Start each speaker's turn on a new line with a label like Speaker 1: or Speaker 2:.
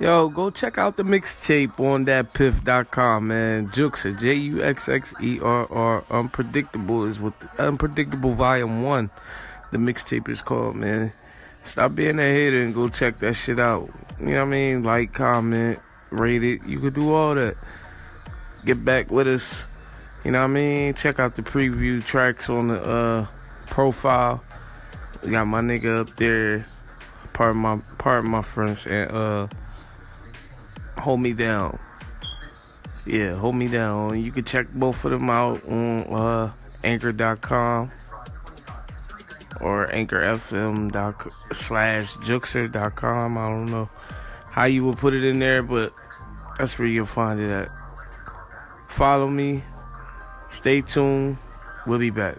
Speaker 1: Yo, go check out the mixtape on datpiff.com, man. Juxxerr, J U X X E R R. Unpredictable is with Unpredictable Volume 1. The mixtape is called, man. Stop being a hater and go check that shit out. You know what I mean? Like, comment, rate it. You could do all that. Get back with us. You know what I mean? Check out the preview tracks on the uh, profile. We got my nigga up there. Part of my part of my friends and uh hold me down. Yeah, hold me down. You can check both of them out on uh, anchor.com or anchorfm slash juxxerr.com. I don't know how you will put it in there, but that's where you'll find it at. Follow me. Stay tuned. We'll be back.